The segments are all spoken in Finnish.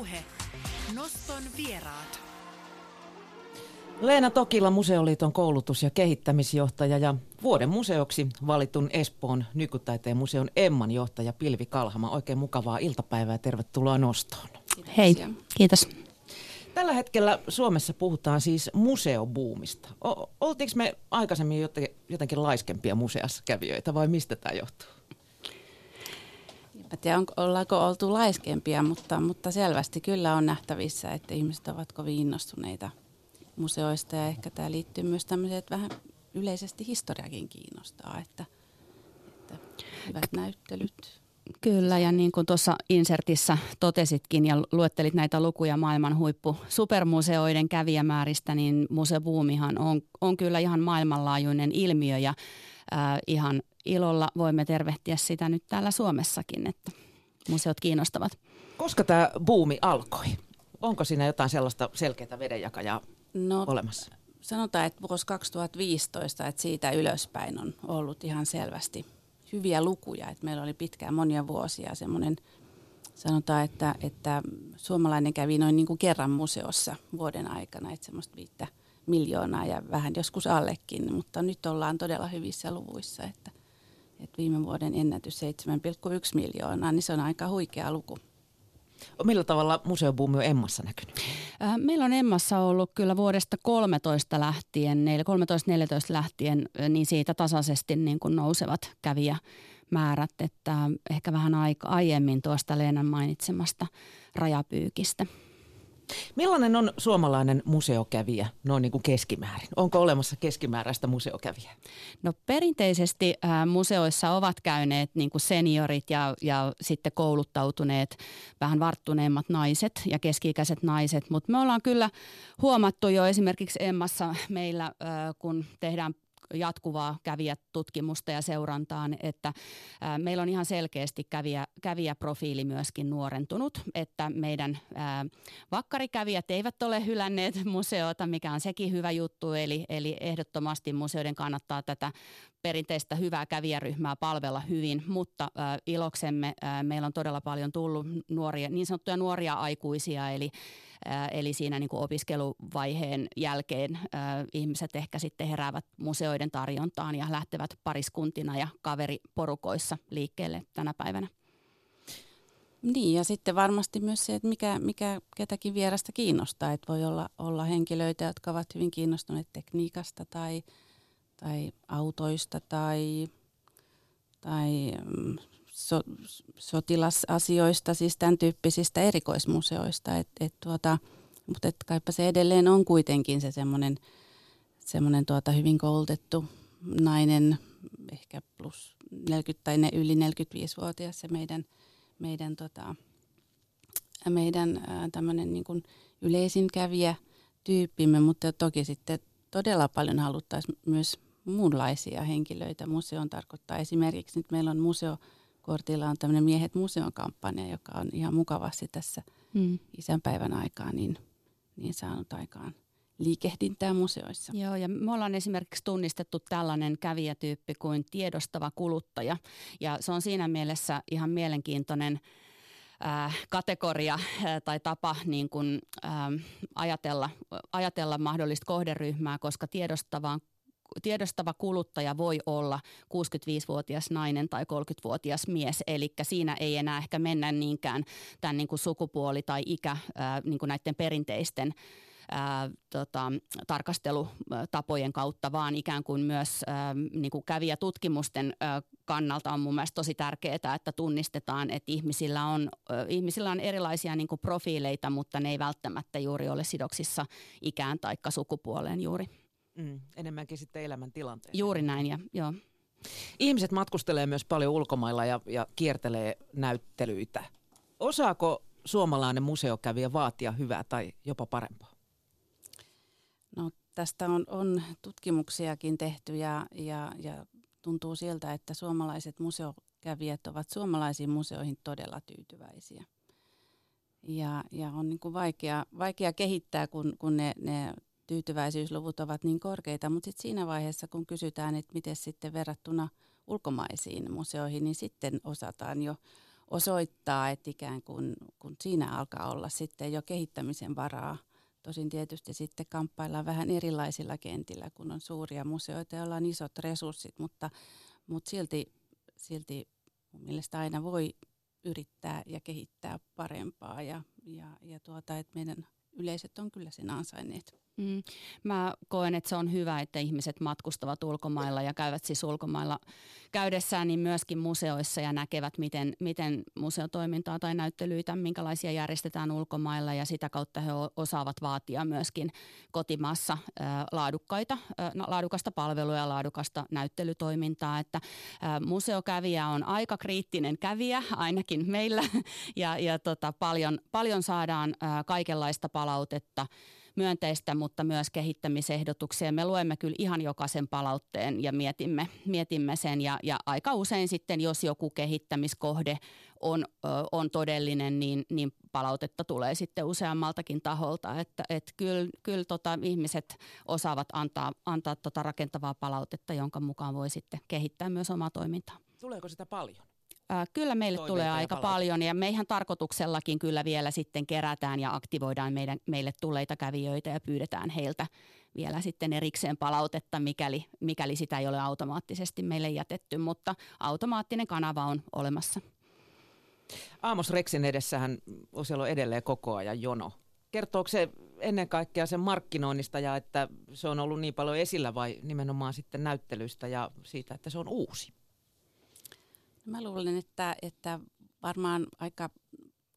Puhe. Noston vieraat. Leena Tokila, Museoliiton koulutus- ja kehittämisjohtaja ja vuoden museoksi valitun Espoon nykutaiteen museon Emman johtaja Pilvi Kalhama. Oikein mukavaa iltapäivää ja tervetuloa nostoon. Hei, kiitos. Tällä hetkellä Suomessa puhutaan siis museobuumista. O- oltiinko me aikaisemmin jotenkin laiskempia museassa kävijöitä vai mistä tämä johtuu? Mä tiedän, ollaanko oltu laiskempia, mutta, mutta selvästi kyllä on nähtävissä, että ihmiset ovat kovin innostuneita museoista ja ehkä tämä liittyy myös tämmöiseen, että vähän yleisesti historiakin kiinnostaa, että, että hyvät näyttelyt. Kyllä, ja niin kuin tuossa insertissä totesitkin ja luettelit näitä lukuja maailman huippu supermuseoiden kävijämääristä, niin museobuumihan on, on kyllä ihan maailmanlaajuinen ilmiö ja ihan ilolla voimme tervehtiä sitä nyt täällä Suomessakin, että museot kiinnostavat. Koska tämä buumi alkoi? Onko siinä jotain sellaista selkeää vedenjakajaa no, olemassa? Sanotaan, että vuosi 2015, että siitä ylöspäin on ollut ihan selvästi hyviä lukuja. Että meillä oli pitkään monia vuosia semmoinen, sanotaan, että, että suomalainen kävi noin niin kuin kerran museossa vuoden aikana, että semmoista viittä miljoonaa ja vähän joskus allekin, mutta nyt ollaan todella hyvissä luvuissa, että, että viime vuoden ennätys 7,1 miljoonaa, niin se on aika huikea luku. Millä tavalla museobuumi on Emmassa näkynyt? Meillä on Emmassa ollut kyllä vuodesta 13 lähtien, 13-14 lähtien, niin siitä tasaisesti niin kuin nousevat kävijämäärät, että ehkä vähän aika aiemmin tuosta Leenan mainitsemasta rajapyykistä. Millainen on suomalainen museokävijä noin niin kuin keskimäärin? Onko olemassa keskimääräistä museokävijää? No perinteisesti äh, museoissa ovat käyneet niin kuin seniorit ja, ja sitten kouluttautuneet vähän varttuneemmat naiset ja keski-ikäiset naiset, mutta me ollaan kyllä huomattu jo esimerkiksi Emmassa meillä, äh, kun tehdään jatkuvaa kävijätutkimusta ja seurantaan, että meillä on ihan selkeästi kävijä, kävijäprofiili myöskin nuorentunut, että meidän vakkarikävijät eivät ole hylänneet museota, mikä on sekin hyvä juttu, eli, eli ehdottomasti museoiden kannattaa tätä perinteistä hyvää kävijäryhmää palvella hyvin, mutta äh, iloksemme äh, meillä on todella paljon tullut nuoria, niin sanottuja nuoria aikuisia, eli, eli siinä niin kuin opiskeluvaiheen jälkeen ihmiset ehkä sitten heräävät museoiden tarjontaan ja lähtevät pariskuntina ja kaveriporukoissa liikkeelle tänä päivänä. Niin ja sitten varmasti myös se, että mikä, mikä ketäkin vierasta kiinnostaa, että voi olla, olla henkilöitä, jotka ovat hyvin kiinnostuneet tekniikasta tai – tai autoista tai, tai mm, so, sotilasasioista, siis tämän tyyppisistä erikoismuseoista. Et, et tuota, mutta et kaipa se edelleen on kuitenkin se semmoinen semmoinen tuota hyvin koulutettu nainen, ehkä plus 40 tai ne yli 45-vuotias se meidän, meidän, tota, meidän tämmöinen niin kuin yleisin kävijä tyyppimme, mutta toki sitten todella paljon haluttaisiin myös muunlaisia henkilöitä. Museon tarkoittaa esimerkiksi, nyt meillä on museokortilla on tämmöinen Miehet museon kampanja, joka on ihan mukavasti tässä mm. isänpäivän aikaa niin, niin saanut aikaan liikehdintää museoissa. Joo, ja me ollaan esimerkiksi tunnistettu tällainen kävijätyyppi kuin tiedostava kuluttaja. Ja se on siinä mielessä ihan mielenkiintoinen äh, kategoria äh, tai tapa niin kuin, äh, ajatella, ajatella mahdollista kohderyhmää, koska tiedostavaan tiedostava kuluttaja voi olla 65-vuotias nainen tai 30-vuotias mies, eli siinä ei enää ehkä mennä niinkään tämän niin kuin sukupuoli- tai ikä niin kuin näiden perinteisten ää, tota, tarkastelutapojen kautta, vaan ikään kuin myös ää, niin kuin kävijätutkimusten ää, kannalta on mun mielestä tosi tärkeää, että tunnistetaan, että ihmisillä on, ää, ihmisillä on erilaisia niin kuin profiileita, mutta ne ei välttämättä juuri ole sidoksissa ikään tai sukupuoleen juuri. Mm, enemmänkin sitten elämäntilanteeseen. Juuri näin, ja, joo. Ihmiset matkustelee myös paljon ulkomailla ja, ja kiertelee näyttelyitä. Osaako suomalainen museokävijä vaatia hyvää tai jopa parempaa? No, tästä on, on tutkimuksiakin tehty ja, ja, ja tuntuu siltä, että suomalaiset museokävijät ovat suomalaisiin museoihin todella tyytyväisiä. Ja, ja on niin kuin vaikea, vaikea kehittää, kun, kun ne, ne tyytyväisyysluvut ovat niin korkeita, mutta sitten siinä vaiheessa, kun kysytään, että miten sitten verrattuna ulkomaisiin museoihin, niin sitten osataan jo osoittaa, että ikään kuin kun siinä alkaa olla sitten jo kehittämisen varaa. Tosin tietysti sitten kamppaillaan vähän erilaisilla kentillä, kun on suuria museoita, joilla on isot resurssit, mutta, mutta silti, silti mun mielestä aina voi yrittää ja kehittää parempaa ja, ja, ja tuota, että meidän yleiset on kyllä sen ansainneet. Mm. Mä koen, että se on hyvä, että ihmiset matkustavat ulkomailla ja käyvät siis ulkomailla käydessään niin myöskin museoissa ja näkevät, miten, miten museotoimintaa tai näyttelyitä, minkälaisia järjestetään ulkomailla ja sitä kautta he osaavat vaatia myöskin kotimaassa laadukkaita, ää, laadukasta palvelua ja laadukasta näyttelytoimintaa. Että museokävijä on aika kriittinen kävijä ainakin meillä ja, ja tota, paljon, paljon saadaan kaikenlaista palautetta myönteistä, mutta myös kehittämisehdotuksia. Me luemme kyllä ihan jokaisen palautteen ja mietimme, mietimme sen ja, ja aika usein sitten, jos joku kehittämiskohde on, on todellinen, niin, niin palautetta tulee sitten useammaltakin taholta. Että et kyllä, kyllä tota, ihmiset osaavat antaa, antaa tota rakentavaa palautetta, jonka mukaan voi sitten kehittää myös omaa toimintaa. Tuleeko sitä paljon? Kyllä meille tulee aika paljon ja meihän tarkoituksellakin kyllä vielä sitten kerätään ja aktivoidaan meidän, meille tulleita kävijöitä ja pyydetään heiltä vielä sitten erikseen palautetta, mikäli, mikäli sitä ei ole automaattisesti meille jätetty, mutta automaattinen kanava on olemassa. Aamos Rexin edessähän siellä on edelleen koko ajan jono. Kertooko se ennen kaikkea sen markkinoinnista ja että se on ollut niin paljon esillä vai nimenomaan sitten näyttelystä ja siitä, että se on uusi? Mä luulen, että, että varmaan aika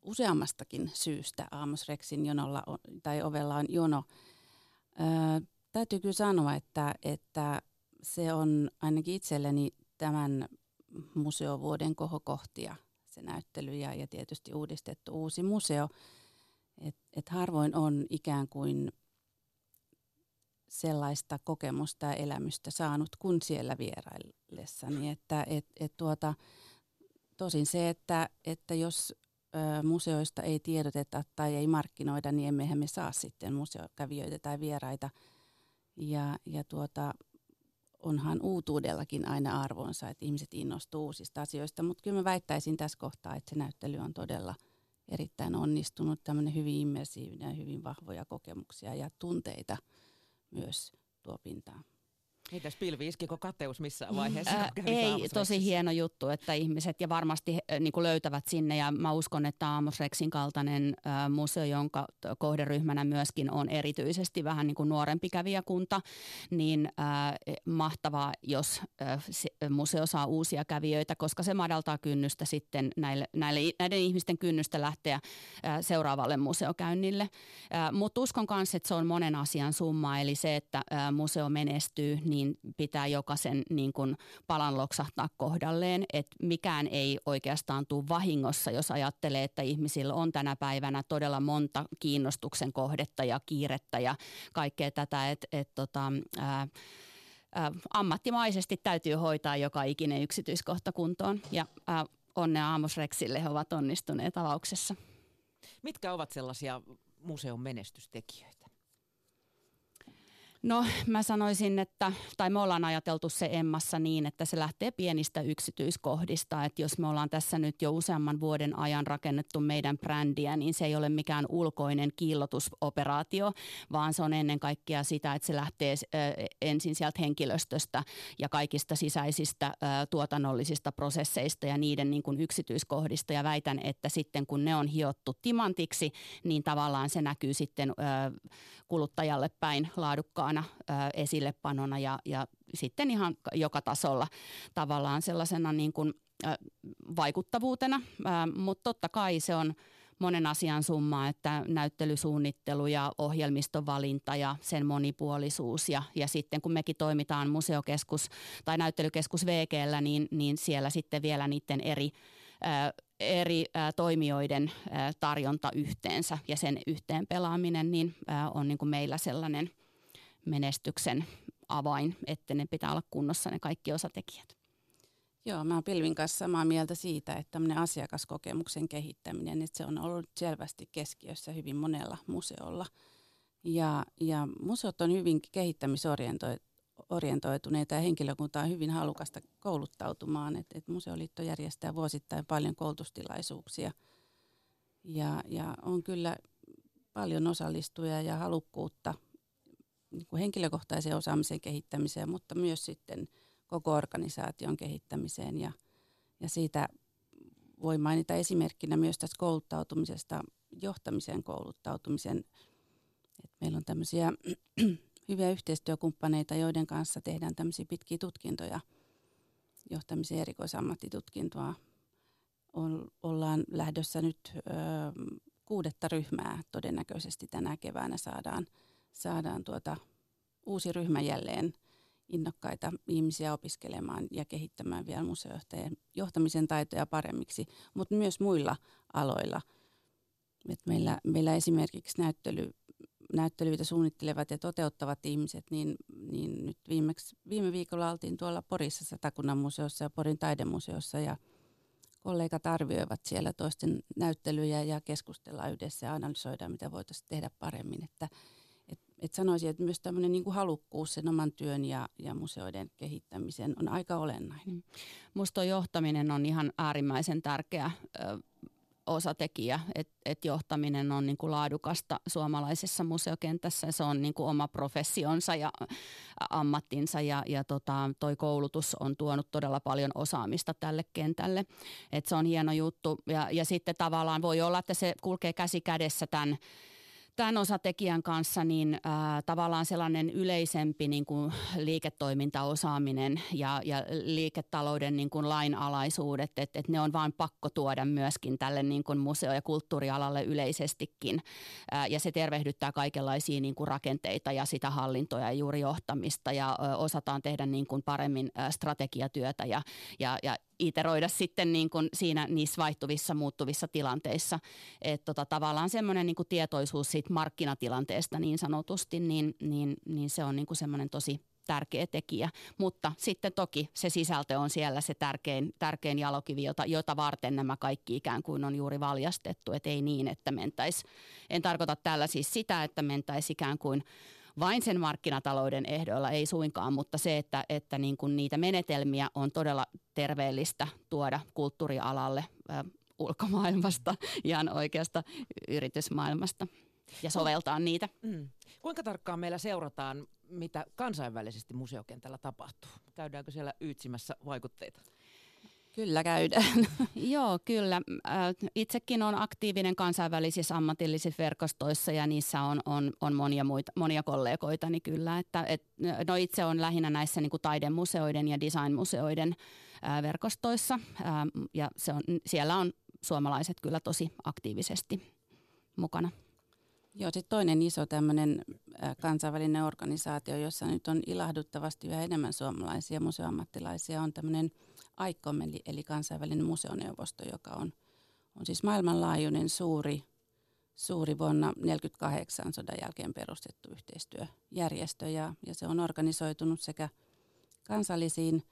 useammastakin syystä Aamos Rexin jonolla on, tai ovella on jono. Ö, täytyy kyllä sanoa, että, että se on ainakin itselleni tämän museovuoden kohokohtia se näyttely ja, ja tietysti uudistettu uusi museo. Et, et harvoin on ikään kuin sellaista kokemusta ja elämystä saanut kuin siellä vieraillessani. Että, et, et tuota, tosin se, että, että jos museoista ei tiedoteta tai ei markkinoida, niin emmehän me saa sitten museokävijöitä tai vieraita. Ja, ja tuota, onhan uutuudellakin aina arvonsa, että ihmiset innostuu uusista asioista, mutta kyllä mä väittäisin tässä kohtaa, että se näyttely on todella erittäin onnistunut, tämmöinen hyvin immersiivinen ja hyvin vahvoja kokemuksia ja tunteita – myös tuo pintaan. Mitäs pilvi, iskiko kateus missään vaiheessa? Ää, ei, tosi hieno juttu, että ihmiset ja varmasti äh, niin kuin löytävät sinne ja mä uskon, että Aamosrexin kaltainen äh, museo, jonka kohderyhmänä myöskin on erityisesti vähän niin kuin nuorempi kävijäkunta, niin äh, mahtavaa, jos äh, se, museo saa uusia kävijöitä, koska se madaltaa kynnystä sitten näille, näille, näiden ihmisten kynnystä lähteä äh, seuraavalle museokäynnille. Äh, Mutta uskon myös, että se on monen asian summa, eli se, että äh, museo menestyy, niin niin pitää jokaisen niin kuin palan loksahtaa kohdalleen, että mikään ei oikeastaan tule vahingossa, jos ajattelee, että ihmisillä on tänä päivänä todella monta kiinnostuksen kohdetta ja kiirettä ja kaikkea tätä, että et tota, ää, ammattimaisesti täytyy hoitaa joka ikinen yksityiskohta kuntoon ja ää, onnea Amos Rexille, he ovat onnistuneet avauksessa. Mitkä ovat sellaisia museon menestystekijöitä? No mä sanoisin, että, tai me ollaan ajateltu se Emmassa niin, että se lähtee pienistä yksityiskohdista. Että jos me ollaan tässä nyt jo useamman vuoden ajan rakennettu meidän brändiä, niin se ei ole mikään ulkoinen kiillotusoperaatio, vaan se on ennen kaikkea sitä, että se lähtee ensin sieltä henkilöstöstä ja kaikista sisäisistä tuotannollisista prosesseista ja niiden niin kuin yksityiskohdista. Ja väitän, että sitten kun ne on hiottu timantiksi, niin tavallaan se näkyy sitten kuluttajalle päin laadukkaan omana esillepanona ja, ja sitten ihan joka tasolla tavallaan sellaisena niin kuin, vaikuttavuutena, mutta totta kai se on monen asian summa, että näyttelysuunnittelu ja ohjelmiston valinta ja sen monipuolisuus ja, ja sitten kun mekin toimitaan museokeskus tai näyttelykeskus VGllä, niin, niin siellä sitten vielä niiden eri eri toimijoiden tarjonta yhteensä ja sen yhteen pelaaminen niin on niin kuin meillä sellainen – menestyksen avain, että ne pitää olla kunnossa ne kaikki osatekijät. Joo, mä oon Pilvin kanssa samaa mieltä siitä, että tämmöinen asiakaskokemuksen kehittäminen, että se on ollut selvästi keskiössä hyvin monella museolla. Ja, ja museot on hyvin kehittämisorientoituneita orientoituneita ja henkilökunta on hyvin halukasta kouluttautumaan. Et, et Museoliitto järjestää vuosittain paljon koulutustilaisuuksia ja, ja on kyllä paljon osallistujia ja halukkuutta niin kuin henkilökohtaisen osaamisen kehittämiseen, mutta myös sitten koko organisaation kehittämiseen. Ja, ja siitä voi mainita esimerkkinä myös tästä kouluttautumisesta, johtamisen kouluttautumisen. Et meillä on tämmöisiä hyviä yhteistyökumppaneita, joiden kanssa tehdään tämmöisiä pitkiä tutkintoja, johtamisen erikoisammattitutkintoa. Ollaan lähdössä nyt ö, kuudetta ryhmää todennäköisesti tänä keväänä saadaan, saadaan tuota, uusi ryhmä jälleen innokkaita ihmisiä opiskelemaan ja kehittämään vielä museojohtajien johtamisen taitoja paremmiksi, mutta myös muilla aloilla. Et meillä, meillä esimerkiksi näyttely, näyttelyitä suunnittelevat ja toteuttavat ihmiset, niin, niin nyt viimeksi, viime viikolla oltiin tuolla Porissa Satakunnan museossa ja Porin taidemuseossa ja kollegat arvioivat siellä toisten näyttelyjä ja keskustellaan yhdessä ja analysoidaan, mitä voitaisiin tehdä paremmin. Että, et, sanoisin, että myös tämmöinen niin halukkuus sen oman työn ja, ja museoiden kehittämiseen on aika olennainen. Mm. Musta johtaminen on ihan äärimmäisen tärkeä osatekijä, että et johtaminen on niin kuin laadukasta suomalaisessa museokentässä. Se on niin kuin oma professionsa ja ammattinsa ja, ja tota, toi koulutus on tuonut todella paljon osaamista tälle kentälle. Et se on hieno juttu ja, ja sitten tavallaan voi olla, että se kulkee käsi kädessä tämän tämän osatekijän kanssa niin äh, tavallaan sellainen yleisempi niin kuin liiketoimintaosaaminen ja, ja liiketalouden niin kuin lainalaisuudet, että et ne on vain pakko tuoda myöskin tälle niin kuin museo- ja kulttuurialalle yleisestikin. Äh, ja se tervehdyttää kaikenlaisia niin kuin rakenteita ja sitä hallintoa ja juuri johtamista ja ö, osataan tehdä niin kuin paremmin ö, strategiatyötä ja, ja, ja iteroida sitten niin kuin siinä niissä vaihtuvissa, muuttuvissa tilanteissa. Että tota, tavallaan semmoinen niin kuin tietoisuus siitä markkinatilanteesta niin sanotusti, niin, niin, niin se on niin kuin semmoinen tosi tärkeä tekijä. Mutta sitten toki se sisältö on siellä se tärkein, tärkein jalokivi, jota, jota varten nämä kaikki ikään kuin on juuri valjastettu. Että ei niin, että mentäisi, en tarkoita tällä siis sitä, että mentäisi ikään kuin vain sen markkinatalouden ehdoilla, ei suinkaan, mutta se, että, että niin kuin niitä menetelmiä on todella terveellistä tuoda kulttuurialalle äh, ulkomaailmasta, ihan oikeasta yritysmaailmasta ja soveltaa niitä. Mm. Kuinka tarkkaan meillä seurataan, mitä kansainvälisesti museokentällä tapahtuu? Käydäänkö siellä yytsimässä vaikutteita? Kyllä käydään. Joo, kyllä. Itsekin on aktiivinen kansainvälisissä ammatillisissa verkostoissa ja niissä on, on, on monia, muita, monia kollegoitani kyllä. Että, et, no itse on lähinnä näissä niin kuin taidemuseoiden ja designmuseoiden verkostoissa ja se on, siellä on suomalaiset kyllä tosi aktiivisesti mukana. Joo, sitten toinen iso tämmöinen kansainvälinen organisaatio, jossa nyt on ilahduttavasti yhä enemmän suomalaisia museoammattilaisia, on tämmöinen ICOM, eli, eli kansainvälinen museoneuvosto, joka on, on siis maailmanlaajuinen suuri, suuri vuonna 1948 sodan jälkeen perustettu yhteistyöjärjestö, ja, ja se on organisoitunut sekä kansallisiin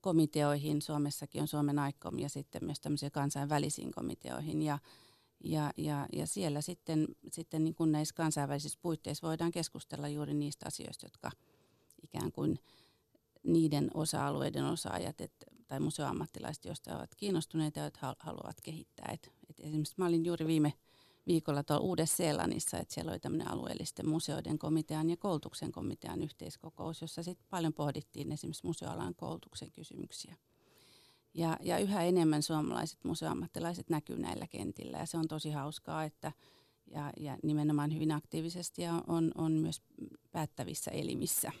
komiteoihin, Suomessakin on Suomen ICOM, ja sitten myös tämmöisiin kansainvälisiin komiteoihin, ja ja, ja, ja siellä sitten, sitten niin kuin näissä kansainvälisissä puitteissa voidaan keskustella juuri niistä asioista, jotka ikään kuin niiden osa-alueiden osaajat et, tai museoammattilaiset, joista ovat kiinnostuneita ja haluavat kehittää. Et, et esimerkiksi mä olin juuri viime viikolla tuolla Uudessa-Seelannissa, että siellä oli tämmöinen alueellisten museoiden komitean ja koulutuksen komitean yhteiskokous, jossa sitten paljon pohdittiin esimerkiksi museoalan koulutuksen kysymyksiä. Ja, ja yhä enemmän suomalaiset museoammattilaiset näkyy näillä kentillä ja se on tosi hauskaa, että ja, ja nimenomaan hyvin aktiivisesti ja on, on myös päättävissä elimissä.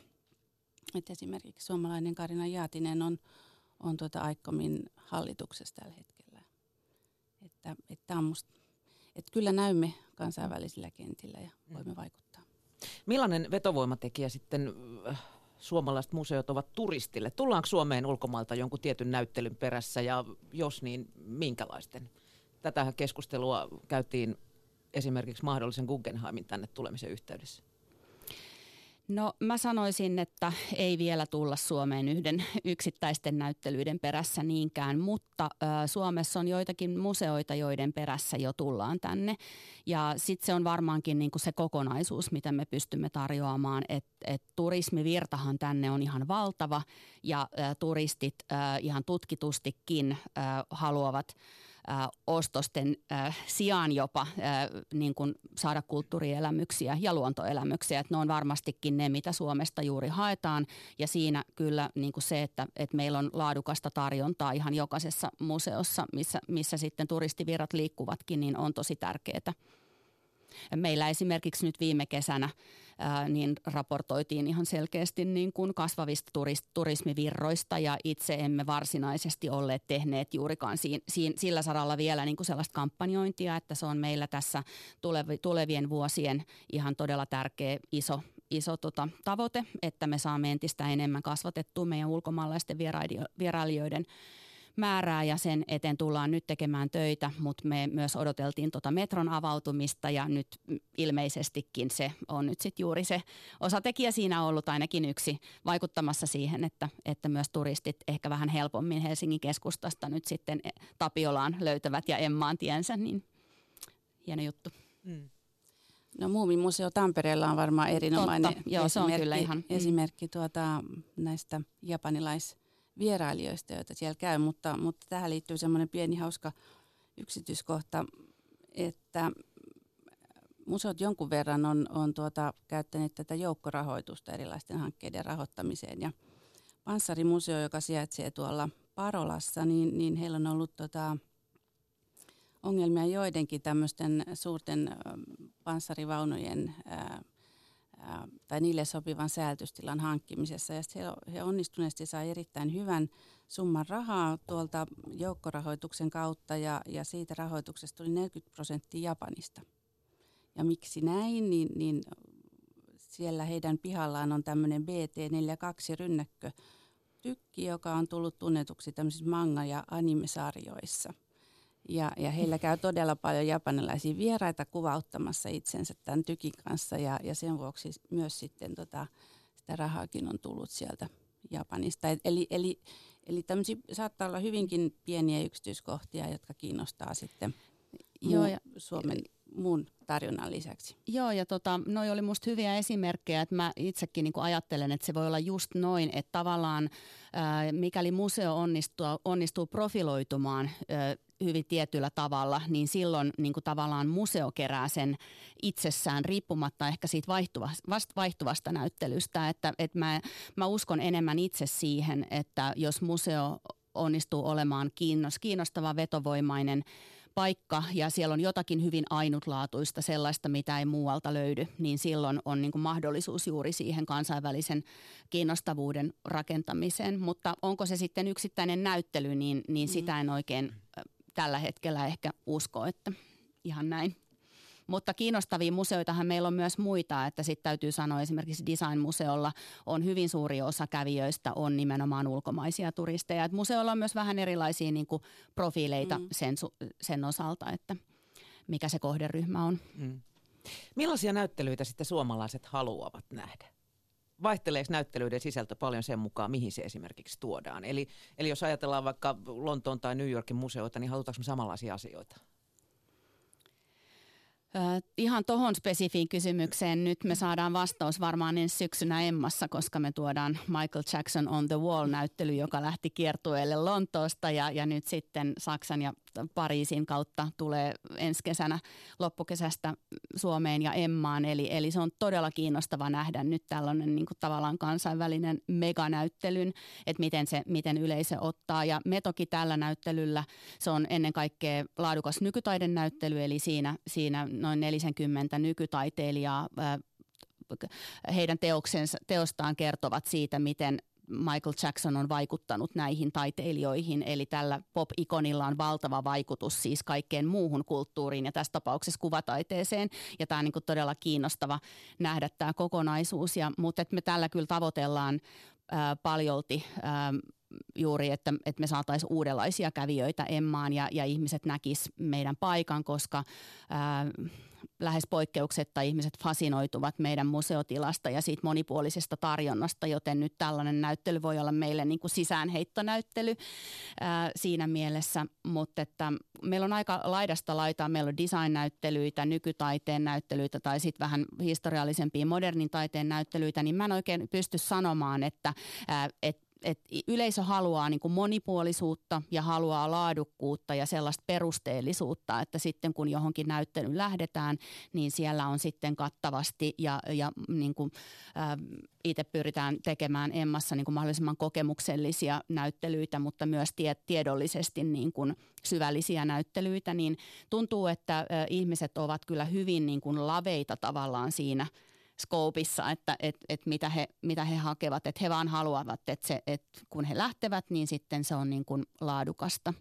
Et esimerkiksi suomalainen Karina Jaatinen on, on tuota Aikkomin hallituksessa tällä hetkellä. Että, että on musta, että kyllä näymme kansainvälisillä kentillä ja voimme vaikuttaa. Millainen vetovoimatekijä sitten suomalaiset museot ovat turistille? Tullaanko Suomeen ulkomailta jonkun tietyn näyttelyn perässä ja jos niin, minkälaisten? Tätähän keskustelua käytiin esimerkiksi mahdollisen Guggenheimin tänne tulemisen yhteydessä. No mä sanoisin, että ei vielä tulla Suomeen yhden yksittäisten näyttelyiden perässä niinkään, mutta ö, Suomessa on joitakin museoita, joiden perässä jo tullaan tänne. Ja sitten se on varmaankin niinku se kokonaisuus, mitä me pystymme tarjoamaan, että et turismivirtahan tänne on ihan valtava ja ö, turistit ö, ihan tutkitustikin ö, haluavat – ostosten sijaan jopa niin kuin saada kulttuurielämyksiä ja luontoelämyksiä. Että ne on varmastikin ne, mitä Suomesta juuri haetaan ja siinä kyllä niin kuin se, että, että meillä on laadukasta tarjontaa ihan jokaisessa museossa, missä, missä sitten turistivirrat liikkuvatkin, niin on tosi tärkeää. Meillä esimerkiksi nyt viime kesänä ää, niin raportoitiin ihan selkeästi niin kuin kasvavista turist, turismivirroista ja itse emme varsinaisesti olleet tehneet juurikaan siin, siin, sillä saralla vielä niin kuin sellaista kampanjointia, että se on meillä tässä tulevi, tulevien vuosien ihan todella tärkeä iso, iso tota, tavoite, että me saamme entistä enemmän kasvatettua meidän ulkomaalaisten vierailijoiden määrää ja sen eteen tullaan nyt tekemään töitä, mutta me myös odoteltiin tuota metron avautumista ja nyt ilmeisestikin se on nyt sitten juuri se osatekijä siinä ollut ainakin yksi vaikuttamassa siihen, että, että myös turistit ehkä vähän helpommin Helsingin keskustasta nyt sitten Tapiolaan löytävät ja Emmaan tiensä, niin hieno juttu. Mm. No Muumimuseo Tampereella on varmaan erinomainen Totta. Joo, se on kyllä ihan. Mm. esimerkki tuota, näistä japanilais- vierailijoista, joita siellä käy, mutta, mutta tähän liittyy semmoinen pieni hauska yksityiskohta, että museot jonkun verran on, on tuota, käyttäneet tätä joukkorahoitusta erilaisten hankkeiden rahoittamiseen. Ja Panssarimuseo, joka sijaitsee tuolla Parolassa, niin, niin heillä on ollut tota, ongelmia joidenkin tämmöisten suurten panssarivaunujen ää, tai niille sopivan säilytystilan hankkimisessa. Ja he, he onnistuneesti sai erittäin hyvän summan rahaa tuolta joukkorahoituksen kautta ja, ja siitä rahoituksesta tuli 40 prosenttia Japanista. Ja miksi näin, niin, niin siellä heidän pihallaan on tämmöinen BT42 rynnäkkö tykki, joka on tullut tunnetuksi tämmöisissä manga- ja animesarjoissa – ja, ja heillä käy todella paljon japanilaisia vieraita kuvauttamassa itsensä tämän tykin kanssa ja, ja sen vuoksi myös sitten tota, sitä rahaakin on tullut sieltä Japanista. Eli, eli, eli tämmöisiä saattaa olla hyvinkin pieniä yksityiskohtia, jotka kiinnostaa sitten Joo, ja, Suomen muun tarjonnan lisäksi. Joo, ja tota, noi oli musta hyviä esimerkkejä, että mä itsekin niin ajattelen, että se voi olla just noin, että tavallaan ää, mikäli museo onnistuu, onnistuu profiloitumaan ää, hyvin tietyllä tavalla, niin silloin niin kuin tavallaan museo kerää sen itsessään riippumatta ehkä siitä vaihtuvasta, vaihtuvasta näyttelystä. Että, että mä, mä uskon enemmän itse siihen, että jos museo onnistuu olemaan kiinnostava, vetovoimainen paikka ja siellä on jotakin hyvin ainutlaatuista, sellaista mitä ei muualta löydy, niin silloin on niin kuin mahdollisuus juuri siihen kansainvälisen kiinnostavuuden rakentamiseen. Mutta onko se sitten yksittäinen näyttely, niin, niin mm. sitä en oikein tällä hetkellä ehkä usko, että ihan näin. Mutta kiinnostavia museoitahan meillä on myös muita, että sitten täytyy sanoa esimerkiksi Design-museolla on hyvin suuri osa kävijöistä on nimenomaan ulkomaisia turisteja. Et museolla on myös vähän erilaisia niin kuin profiileita mm. sen, sen osalta, että mikä se kohderyhmä on. Mm. Millaisia näyttelyitä sitten suomalaiset haluavat nähdä? Vaihteleeko näyttelyiden sisältö paljon sen mukaan, mihin se esimerkiksi tuodaan? Eli, eli jos ajatellaan vaikka Lontoon tai New Yorkin museoita, niin halutaanko samanlaisia asioita? Ihan tuohon spesifiin kysymykseen nyt me saadaan vastaus varmaan ensi syksynä Emmassa, koska me tuodaan Michael Jackson on the Wall-näyttely, joka lähti kiertueelle Lontoosta ja, ja nyt sitten Saksan ja Pariisin kautta tulee ensi kesänä loppukesästä Suomeen ja Emmaan. Eli, eli se on todella kiinnostava nähdä nyt tällainen niin kuin tavallaan kansainvälinen meganäyttelyn, että miten, se, miten yleisö ottaa. Ja me toki tällä näyttelyllä, se on ennen kaikkea laadukas nykytaiden näyttely, eli siinä, siinä noin 40 nykytaiteilijaa heidän teoksensa, teostaan kertovat siitä, miten Michael Jackson on vaikuttanut näihin taiteilijoihin, eli tällä pop-ikonilla on valtava vaikutus siis kaikkeen muuhun kulttuuriin ja tässä tapauksessa kuvataiteeseen. Ja tämä on niin todella kiinnostava nähdä tämä kokonaisuus, ja, mutta me tällä kyllä tavoitellaan ää, paljolti ää, juuri, että, että me saataisiin uudenlaisia kävijöitä Emmaan ja, ja ihmiset näkis meidän paikan, koska ää, lähes poikkeuksetta ihmiset fasinoituvat meidän museotilasta ja siitä monipuolisesta tarjonnasta, joten nyt tällainen näyttely voi olla meille niin kuin sisäänheittonäyttely ää, siinä mielessä, mutta että meillä on aika laidasta laitaa, meillä on design-näyttelyitä, nykytaiteen näyttelyitä tai sitten vähän historiallisempia modernin taiteen näyttelyitä, niin mä en oikein pysty sanomaan, että, ää, että et yleisö haluaa niin kuin monipuolisuutta ja haluaa laadukkuutta ja sellaista perusteellisuutta, että sitten kun johonkin näyttelyyn lähdetään, niin siellä on sitten kattavasti ja, ja niin äh, itse pyritään tekemään Emmassa niin kuin mahdollisimman kokemuksellisia näyttelyitä, mutta myös tie, tiedollisesti niin kuin syvällisiä näyttelyitä, niin tuntuu, että äh, ihmiset ovat kyllä hyvin niin kuin laveita tavallaan siinä – skoopissa, että et, et mitä, he, mitä he hakevat. Että he vaan haluavat, että, se, että kun he lähtevät, niin sitten se on niin kuin laadukasta.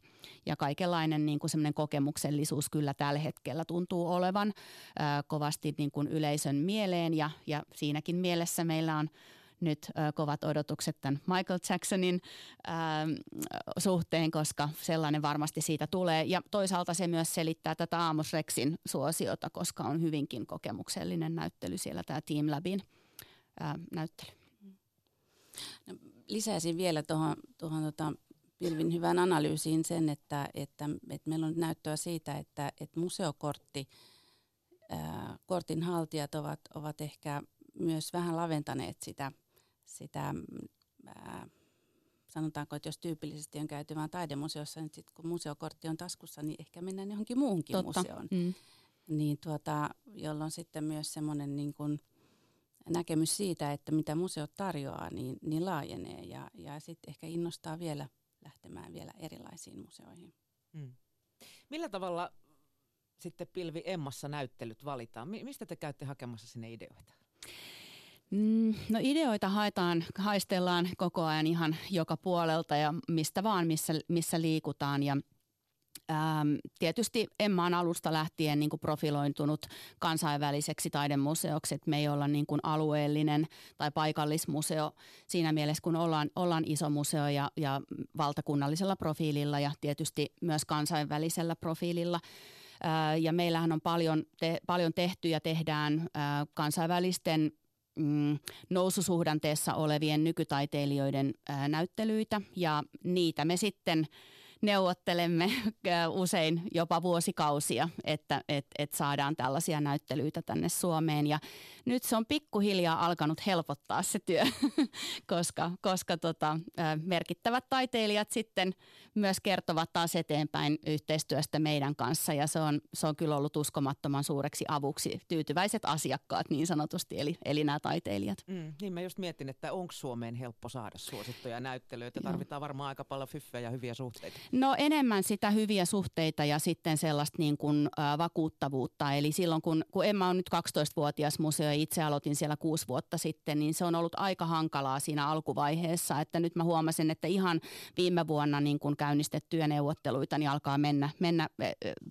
Ja kaikenlainen niin kuin kokemuksellisuus kyllä tällä hetkellä tuntuu olevan ää, kovasti niin kuin yleisön mieleen. Ja, ja siinäkin mielessä meillä on nyt kovat odotukset tämän Michael Jacksonin suhteen, koska sellainen varmasti siitä tulee. Ja toisaalta se myös selittää tätä Amos Rexin suosiota, koska on hyvinkin kokemuksellinen näyttely siellä tämä Team Labin näyttely. No, lisäisin vielä tuohon, tuohon tota Pilvin hyvään analyysiin sen, että, että, että meillä on näyttöä siitä, että, että museokortti, ää, kortin haltijat ovat, ovat ehkä myös vähän laventaneet sitä sitä, ää, sanotaanko, että jos tyypillisesti on käyty vain taidemuseossa, niin sitten kun museokortti on taskussa, niin ehkä mennään johonkin muuhunkin Totta. museoon. Mm. Niin tuota, jolloin sitten myös semmoinen niin kuin näkemys siitä, että mitä museot tarjoaa, niin, niin laajenee ja, ja sitten ehkä innostaa vielä lähtemään vielä erilaisiin museoihin. Mm. Millä tavalla sitten Pilvi Emmassa näyttelyt valitaan? Mistä te käytte hakemassa sinne ideoita? Mm, no ideoita haetaan, haistellaan koko ajan ihan joka puolelta ja mistä vaan, missä, missä liikutaan ja tietysti Emma on alusta lähtien niin kuin profilointunut kansainväliseksi taidemuseoksi, että me ei olla niin kuin alueellinen tai paikallismuseo siinä mielessä, kun ollaan, ollaan iso museo ja, ja valtakunnallisella profiililla ja tietysti myös kansainvälisellä profiililla. Ja meillähän on paljon, te, paljon tehty ja tehdään kansainvälisten mm, noususuhdanteessa olevien nykytaiteilijoiden ää, näyttelyitä. Ja niitä me sitten – neuvottelemme usein jopa vuosikausia, että et, et saadaan tällaisia näyttelyitä tänne Suomeen. Ja nyt se on pikkuhiljaa alkanut helpottaa se työ, koska, koska tota, merkittävät taiteilijat sitten myös kertovat taas eteenpäin yhteistyöstä meidän kanssa. Ja se on, se on kyllä ollut uskomattoman suureksi avuksi. Tyytyväiset asiakkaat niin sanotusti, eli, eli nämä taiteilijat. Mm, niin mä just mietin, että onko Suomeen helppo saada suosittuja näyttelyitä. Tarvitaan varmaan aika paljon fyffejä ja hyviä suhteita. No enemmän sitä hyviä suhteita ja sitten sellaista niin kuin, ä, vakuuttavuutta. Eli silloin kun, kun Emma on nyt 12-vuotias museo ja itse aloitin siellä kuusi vuotta sitten, niin se on ollut aika hankalaa siinä alkuvaiheessa. Että nyt mä huomasin, että ihan viime vuonna niin kuin käynnistettyjä neuvotteluita niin alkaa mennä, mennä ä,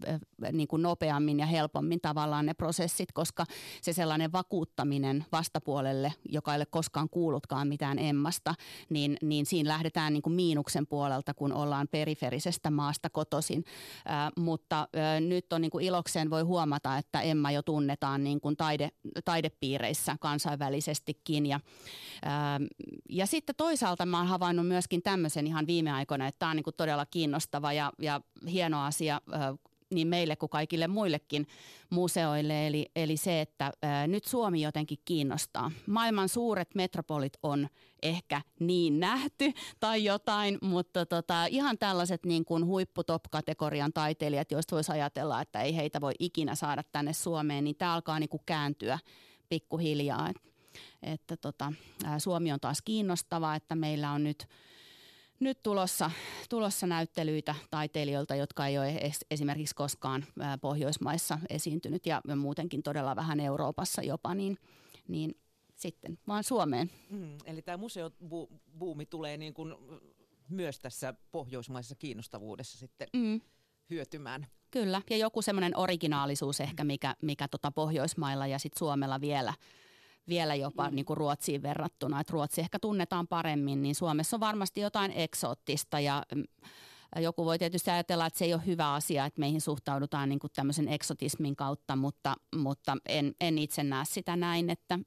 ä, niin kuin nopeammin ja helpommin tavallaan ne prosessit, koska se sellainen vakuuttaminen vastapuolelle, joka ei ole koskaan kuullutkaan mitään Emmasta, niin, niin siinä lähdetään niin kuin miinuksen puolelta, kun ollaan periferisesti maasta kotoisin. Äh, mutta äh, nyt on niin kuin ilokseen voi huomata, että Emma jo tunnetaan niin kuin taide, taidepiireissä kansainvälisestikin. Ja, äh, ja sitten toisaalta mä oon havainnut myöskin tämmöisen ihan viime aikoina, että tämä on niin kuin todella kiinnostava ja, ja hieno asia niin meille kuin kaikille muillekin museoille. Eli, eli se, että ää, nyt Suomi jotenkin kiinnostaa. Maailman suuret metropolit on ehkä niin nähty tai jotain, mutta tota, ihan tällaiset niin kuin huipputop-kategorian taiteilijat, joista voisi ajatella, että ei heitä voi ikinä saada tänne Suomeen, niin tämä alkaa niin kuin kääntyä pikkuhiljaa. Että, että tota, ää, Suomi on taas kiinnostava, että meillä on nyt – nyt tulossa, tulossa näyttelyitä taiteilijoilta, jotka ei ole esimerkiksi koskaan Pohjoismaissa esiintynyt ja muutenkin todella vähän Euroopassa jopa, niin, niin sitten vaan Suomeen. Mm, eli tämä museobuumi tulee niin kuin myös tässä pohjoismaisessa kiinnostavuudessa sitten mm. hyötymään. Kyllä, ja joku semmoinen originaalisuus ehkä, mikä, mikä tota Pohjoismailla ja sitten Suomella vielä – vielä jopa mm. niin kuin Ruotsiin verrattuna. Että Ruotsi ehkä tunnetaan paremmin, niin Suomessa on varmasti jotain eksoottista ja mm, Joku voi tietysti ajatella, että se ei ole hyvä asia, että meihin suhtaudutaan niin kuin tämmöisen eksotismin kautta, mutta, mutta en, en itse näe sitä näin, että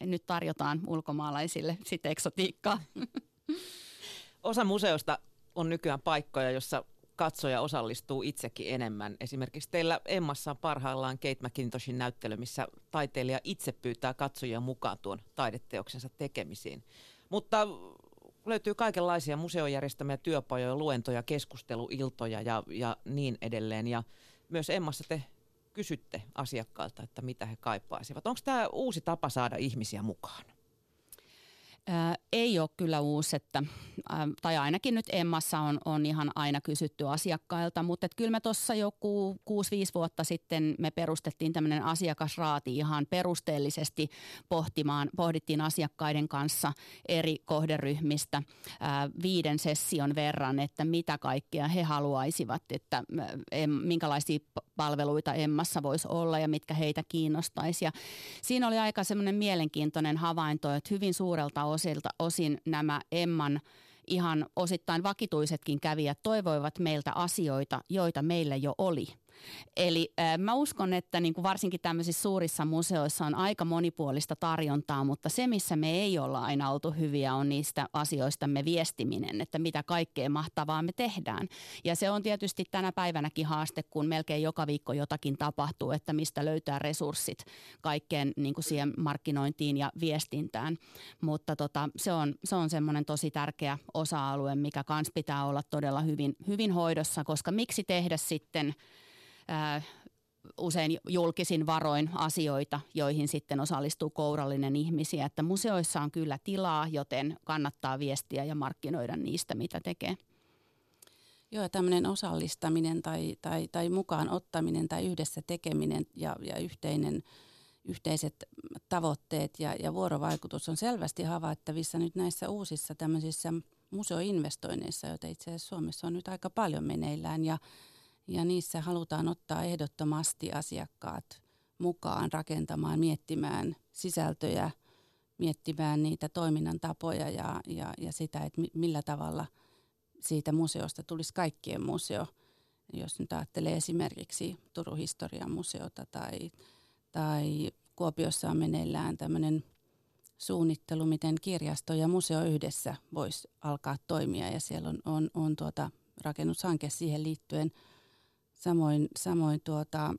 nyt tarjotaan ulkomaalaisille sitten eksotiikkaa. Osa museosta on nykyään paikkoja, jossa katsoja osallistuu itsekin enemmän. Esimerkiksi teillä Emmassa on parhaillaan Kate McIntoshin näyttely, missä taiteilija itse pyytää katsojia mukaan tuon taideteoksensa tekemisiin. Mutta löytyy kaikenlaisia museojärjestämiä työpajoja, luentoja, keskusteluiltoja ja, ja niin edelleen. Ja myös Emmassa te kysytte asiakkailta, että mitä he kaipaisivat. Onko tämä uusi tapa saada ihmisiä mukaan? Ää, ei ole kyllä uusi, että, ää, tai ainakin nyt Emmassa on, on ihan aina kysytty asiakkailta, mutta kyllä me tuossa joku 6-5 vuotta sitten me perustettiin tämmöinen asiakasraati ihan perusteellisesti pohtimaan, pohdittiin asiakkaiden kanssa eri kohderyhmistä ää, viiden session verran, että mitä kaikkea he haluaisivat, että em, minkälaisia palveluita Emmassa voisi olla ja mitkä heitä kiinnostaisi. Ja siinä oli aika semmoinen mielenkiintoinen havainto, että hyvin suurelta osilta, osin nämä Emman ihan osittain vakituisetkin kävijät toivoivat meiltä asioita, joita meillä jo oli – Eli äh, mä uskon, että niin kuin varsinkin tämmöisissä suurissa museoissa on aika monipuolista tarjontaa, mutta se, missä me ei olla aina oltu hyviä, on niistä asioista me viestiminen, että mitä kaikkea mahtavaa me tehdään. Ja se on tietysti tänä päivänäkin haaste, kun melkein joka viikko jotakin tapahtuu, että mistä löytää resurssit kaikkeen niin kuin siihen markkinointiin ja viestintään. Mutta tota, se on, se on semmoinen tosi tärkeä osa-alue, mikä kans pitää olla todella hyvin, hyvin hoidossa, koska miksi tehdä sitten – usein julkisin varoin asioita, joihin sitten osallistuu kourallinen ihmisiä. Että museoissa on kyllä tilaa, joten kannattaa viestiä ja markkinoida niistä, mitä tekee. Joo, tämmöinen osallistaminen tai, tai, tai mukaan ottaminen tai yhdessä tekeminen ja, ja yhteinen, yhteiset tavoitteet ja, ja vuorovaikutus on selvästi havaittavissa nyt näissä uusissa tämmöisissä museoinvestoinneissa, joita itse asiassa Suomessa on nyt aika paljon meneillään ja ja niissä halutaan ottaa ehdottomasti asiakkaat mukaan rakentamaan, miettimään sisältöjä, miettimään niitä toiminnan tapoja ja, ja, ja sitä, että millä tavalla siitä museosta tulisi kaikkien museo. Jos nyt ajattelee esimerkiksi Turun historian museota tai, tai Kuopiossa on meneillään tämmöinen suunnittelu, miten kirjasto ja museo yhdessä voisi alkaa toimia ja siellä on, on, on tuota rakennushanke siihen liittyen – Samoin, samoin tuota,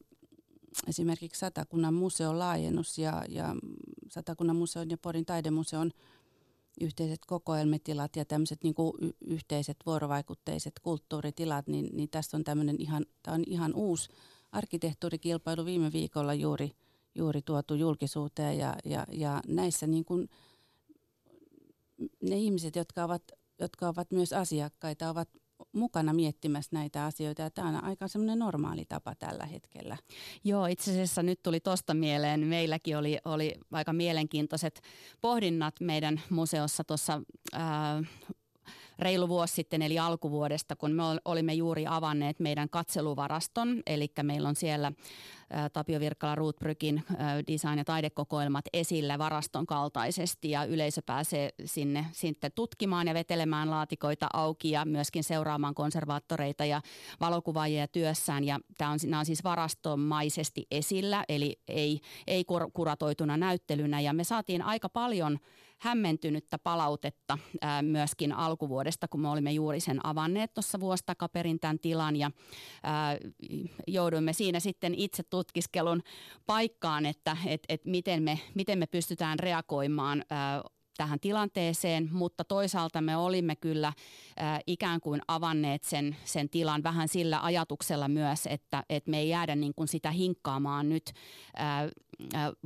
esimerkiksi Satakunnan museon laajennus ja, ja Satakunnan museon ja Porin taidemuseon yhteiset kokoelmetilat ja tämmöiset niin yhteiset vuorovaikutteiset kulttuuritilat, niin, niin tässä on tämmöinen ihan, tämä on ihan uusi arkkitehtuurikilpailu viime viikolla juuri, juuri tuotu julkisuuteen ja, ja, ja näissä niin kuin ne ihmiset, jotka ovat, jotka ovat myös asiakkaita, ovat mukana miettimässä näitä asioita ja tämä on aika semmoinen normaali tapa tällä hetkellä. Joo, itse asiassa nyt tuli tuosta mieleen. Meilläkin oli, oli aika mielenkiintoiset pohdinnat meidän museossa tuossa reilu vuosi sitten, eli alkuvuodesta, kun me olimme juuri avanneet meidän katseluvaraston, eli meillä on siellä Tapio Virkkala Rootbrykin design- ja taidekokoelmat esillä varaston kaltaisesti ja yleisö pääsee sinne sitten tutkimaan ja vetelemään laatikoita auki ja myöskin seuraamaan konservaattoreita ja valokuvaajia työssään. Ja tämä on, nämä on siis varastomaisesti esillä eli ei, ei kuratoituna näyttelynä. Ja me saatiin aika paljon hämmentynyttä palautetta ää, myöskin alkuvuodesta, kun me olimme juuri sen avanneet tuossa vuosi takaperin tämän tilan. Ja ää, jouduimme siinä sitten itse tutkiskelun paikkaan, että et, et miten, me, miten me pystytään reagoimaan tähän tilanteeseen, mutta toisaalta me olimme kyllä äh, ikään kuin avanneet sen, sen tilan vähän sillä ajatuksella myös, että, että me ei jäädä niin kuin sitä hinkkaamaan nyt äh,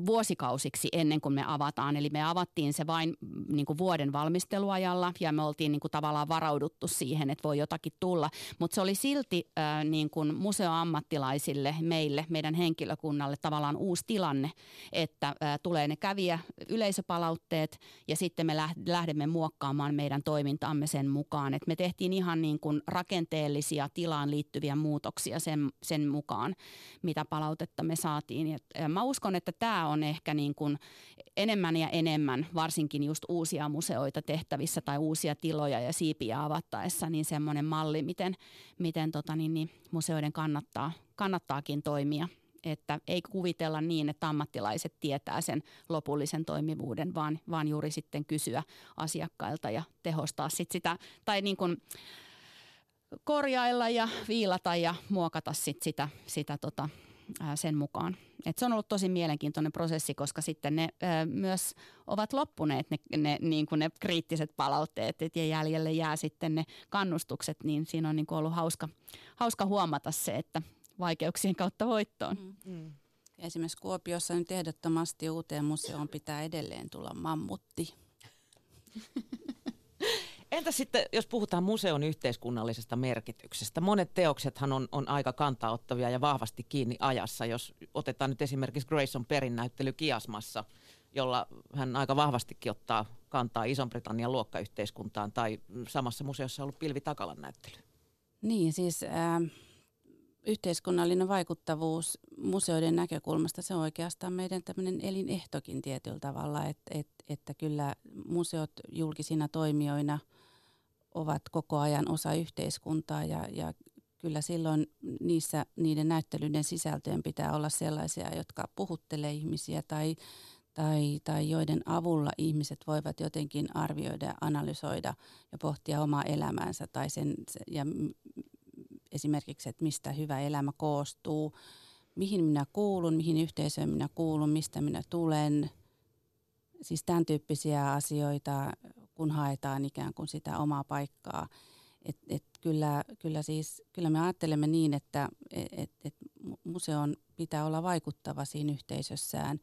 vuosikausiksi ennen kuin me avataan. Eli me avattiin se vain niin kuin vuoden valmisteluajalla ja me oltiin niin kuin tavallaan varauduttu siihen, että voi jotakin tulla. Mutta se oli silti äh, niin kuin museoammattilaisille, meille, meidän henkilökunnalle tavallaan uusi tilanne, että äh, tulee ne kävijä yleisöpalautteet ja sitten me lähdemme muokkaamaan meidän toimintaamme sen mukaan. Et me tehtiin ihan niin kuin rakenteellisia tilaan liittyviä muutoksia sen, sen mukaan, mitä palautetta me saatiin. Ja mä uskon, että tämä on ehkä niin kuin enemmän ja enemmän, varsinkin just uusia museoita tehtävissä tai uusia tiloja ja siipiä avattaessa, niin semmoinen malli, miten, miten tota niin, niin museoiden kannattaa, kannattaakin toimia että ei kuvitella niin, että ammattilaiset tietää sen lopullisen toimivuuden, vaan, vaan juuri sitten kysyä asiakkailta ja tehostaa sit sitä, tai niin kuin korjailla ja viilata ja muokata sit sitä, sitä tota, sen mukaan. Et se on ollut tosi mielenkiintoinen prosessi, koska sitten ne ää, myös ovat loppuneet ne, ne, niin kuin ne kriittiset palautteet et ja jäljelle jää sitten ne kannustukset, niin siinä on niin kuin ollut hauska, hauska huomata se, että vaikeuksien kautta voittoon. Mm. Mm. Esimerkiksi Kuopiossa nyt ehdottomasti uuteen museoon pitää edelleen tulla mammutti. Entä sitten, jos puhutaan museon yhteiskunnallisesta merkityksestä? Monet teoksethan on, on aika kantaottavia ja vahvasti kiinni ajassa. Jos otetaan nyt esimerkiksi Grayson Perin näyttely Kiasmassa, jolla hän aika vahvastikin ottaa kantaa Ison-Britannian luokkayhteiskuntaan, tai samassa museossa on ollut Pilvi Takalan näyttely. Niin, siis... Äh yhteiskunnallinen vaikuttavuus museoiden näkökulmasta, se on oikeastaan meidän tämmöinen elinehtokin tietyllä tavalla, että, että, että kyllä museot julkisina toimijoina ovat koko ajan osa yhteiskuntaa ja, ja kyllä silloin niissä, niiden näyttelyiden sisältöjen pitää olla sellaisia, jotka puhuttelee ihmisiä tai, tai, tai joiden avulla ihmiset voivat jotenkin arvioida, analysoida ja pohtia omaa elämäänsä tai sen, ja esimerkiksi, että mistä hyvä elämä koostuu, mihin minä kuulun, mihin yhteisöön minä kuulun, mistä minä tulen. Siis tämän tyyppisiä asioita, kun haetaan ikään kuin sitä omaa paikkaa. Et, et kyllä, kyllä, siis, kyllä me ajattelemme niin, että et, et museon pitää olla vaikuttava siinä yhteisössään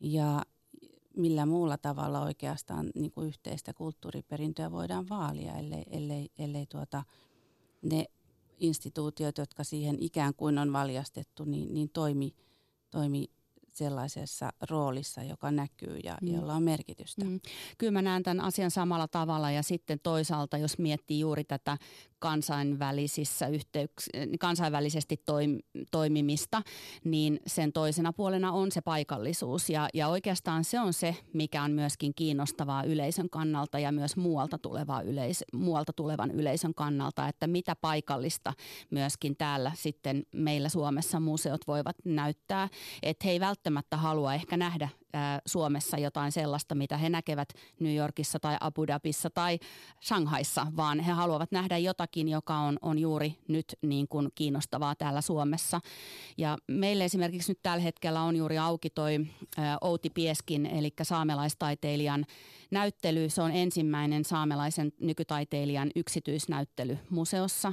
ja millä muulla tavalla oikeastaan niin kuin yhteistä kulttuuriperintöä voidaan vaalia, ellei, ellei, ellei tuota, ne instituutiot, jotka siihen ikään kuin on valjastettu, niin, niin toimi, toimi sellaisessa roolissa, joka näkyy ja mm. jolla on merkitystä. Mm. Kyllä mä näen tämän asian samalla tavalla ja sitten toisaalta, jos miettii juuri tätä kansainvälisissä yhteyks- kansainvälisesti toim, toimimista, niin sen toisena puolena on se paikallisuus. Ja, ja oikeastaan se on se, mikä on myöskin kiinnostavaa yleisön kannalta ja myös muualta, tulevaa yleis- muualta tulevan yleisön kannalta, että mitä paikallista myöskin täällä sitten meillä Suomessa museot voivat näyttää. Että he ei välttämättä halua ehkä nähdä Suomessa jotain sellaista, mitä he näkevät New Yorkissa tai Abu Dhabissa tai Shanghaissa, vaan he haluavat nähdä jotakin, joka on, on juuri nyt niin kuin kiinnostavaa täällä Suomessa. Ja meille esimerkiksi nyt tällä hetkellä on juuri auki toi Outi Pieskin, eli saamelaistaiteilijan näyttely. Se on ensimmäinen saamelaisen nykytaiteilijan yksityisnäyttely museossa,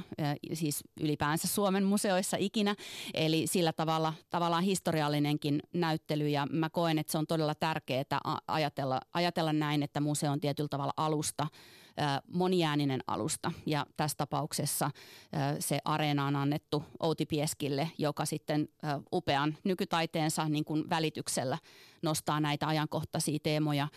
siis ylipäänsä Suomen museoissa ikinä. Eli sillä tavalla tavallaan historiallinenkin näyttely ja mä koen, että se on todella tärkeää ajatella, ajatella näin, että museo on tietyllä tavalla alusta, moniääninen alusta. Ja tässä tapauksessa se areena on annettu Outi Pieskille, joka sitten upean nykytaiteensa niin kuin välityksellä nostaa näitä ajankohtaisia teemoja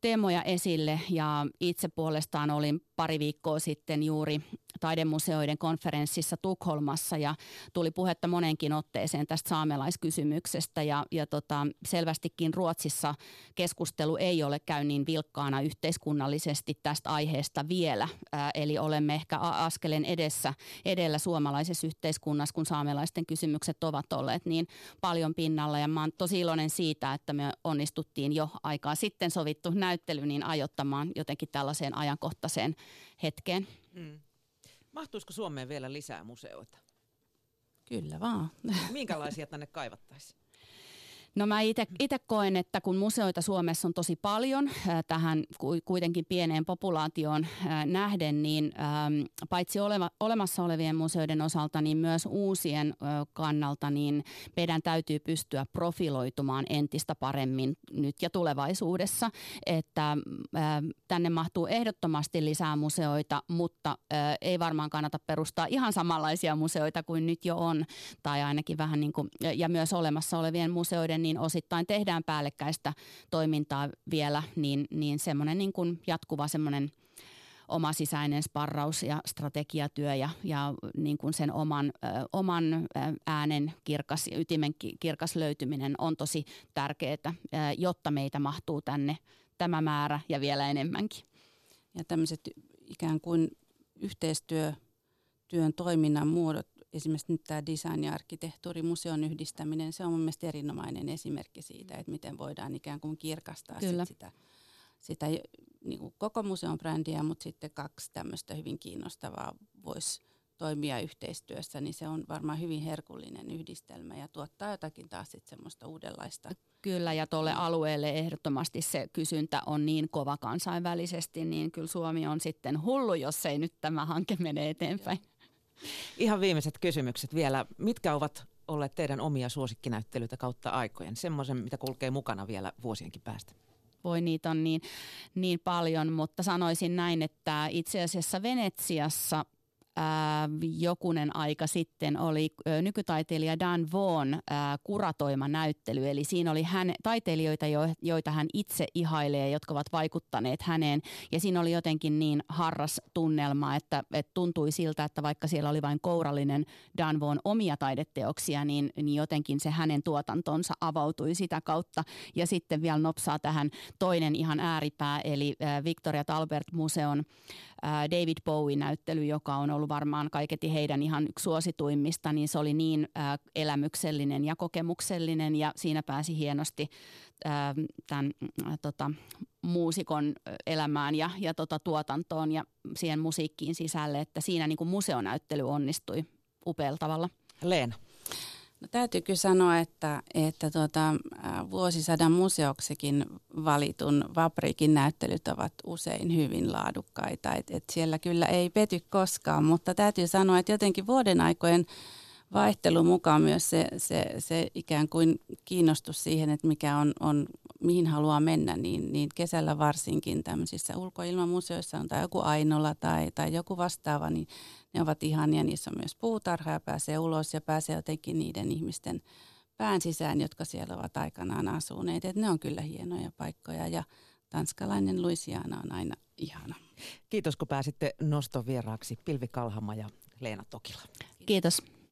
teemoja esille ja itse puolestaan olin pari viikkoa sitten juuri taidemuseoiden konferenssissa Tukholmassa ja tuli puhetta monenkin otteeseen tästä saamelaiskysymyksestä ja, ja tota, selvästikin Ruotsissa keskustelu ei ole käy niin vilkkaana yhteiskunnallisesti tästä aiheesta vielä. Ää, eli olemme ehkä askeleen edessä, edellä suomalaisessa yhteiskunnassa, kun saamelaisten kysymykset ovat olleet niin paljon pinnalla ja mä oon tosi iloinen siitä, että me onnistuttiin jo aikaa sitten sovittu näyttely niin ajottamaan jotenkin tällaiseen ajankohtaiseen hetkeen. Mm. Mahtuisiko Suomeen vielä lisää museoita? Kyllä vaan. Minkälaisia tänne kaivattaisiin? No mä itse koen, että kun museoita Suomessa on tosi paljon äh, tähän kuitenkin pieneen populaatioon äh, nähden, niin ähm, paitsi oleva, olemassa olevien museoiden osalta, niin myös uusien kannalta, niin meidän täytyy pystyä profiloitumaan entistä paremmin nyt ja tulevaisuudessa. Että tänne mahtuu ehdottomasti lisää museoita, mutta ei varmaan kannata perustaa ihan samanlaisia museoita kuin nyt jo on, tai ainakin vähän niin kuin, ja myös olemassa olevien museoiden niin osittain tehdään päällekkäistä toimintaa vielä, niin, niin semmoinen niin kuin jatkuva semmoinen oma sisäinen sparraus ja strategiatyö ja, ja niin kuin sen oman, ö, oman äänen kirkas ytimen kirkas löytyminen on tosi tärkeää, jotta meitä mahtuu tänne tämä määrä ja vielä enemmänkin. Ja tämmöiset ikään kuin yhteistyötyön toiminnan muodot, esimerkiksi nyt tämä design- ja arkkitehtuuri, museon yhdistäminen, se on mun mielestä erinomainen esimerkki siitä, että miten voidaan ikään kuin kirkastaa sit sitä, sitä niin kuin koko museon brändiä, mutta sitten kaksi tämmöistä hyvin kiinnostavaa voisi toimia yhteistyössä, niin se on varmaan hyvin herkullinen yhdistelmä ja tuottaa jotakin taas sitten semmoista uudenlaista. Kyllä ja tuolle alueelle ehdottomasti se kysyntä on niin kova kansainvälisesti, niin kyllä Suomi on sitten hullu, jos ei nyt tämä hanke mene eteenpäin. Ihan viimeiset kysymykset vielä. Mitkä ovat olleet teidän omia suosikkinäyttelyitä kautta aikojen? Semmoisen, mitä kulkee mukana vielä vuosienkin päästä voi niitä on niin, niin paljon, mutta sanoisin näin, että itse asiassa Venetsiassa ää, jokunen aika sitten oli nykytaiteilija Dan Vaughan ää, kuratoima näyttely. Eli siinä oli hän, taiteilijoita, jo, joita hän itse ihailee, jotka ovat vaikuttaneet häneen. Ja siinä oli jotenkin niin harras tunnelma, että, että tuntui siltä, että vaikka siellä oli vain kourallinen Dan Vaughan omia taideteoksia, niin, niin jotenkin se hänen tuotantonsa avautui sitä kautta. Ja sitten vielä nopsaa tähän toinen ihan ääripää, eli Victoria Talbert Museon David Bowie-näyttely, joka on ollut varmaan kaiketi heidän ihan yksi suosituimmista, niin se oli niin elämyksellinen ja kokemuksellinen ja siinä pääsi hienosti tämän tota, muusikon elämään ja, ja tota, tuotantoon ja siihen musiikkiin sisälle, että siinä niin kuin museonäyttely onnistui upealla tavalla. Leena. No, täytyy kyllä sanoa, että, että tuota, vuosisadan museoksikin valitun Vaprikin näyttelyt ovat usein hyvin laadukkaita. Et, et siellä kyllä ei pety koskaan, mutta täytyy sanoa, että jotenkin vuoden aikojen vaihtelu mukaan myös se, se, se ikään kuin kiinnostus siihen, että mikä on, on mihin haluaa mennä, niin, niin kesällä varsinkin tämmöisissä ulkoilmamuseoissa on tai joku Ainola tai, tai joku vastaava, niin ne ovat ihania. Niissä on myös puutarha ja pääsee ulos ja pääsee jotenkin niiden ihmisten pään sisään, jotka siellä ovat aikanaan asuneet. Et ne on kyllä hienoja paikkoja ja tanskalainen Louisiana on aina ihana. Kiitos kun pääsitte noston vieraaksi Pilvi Kalhama ja Leena Tokila. Kiitos.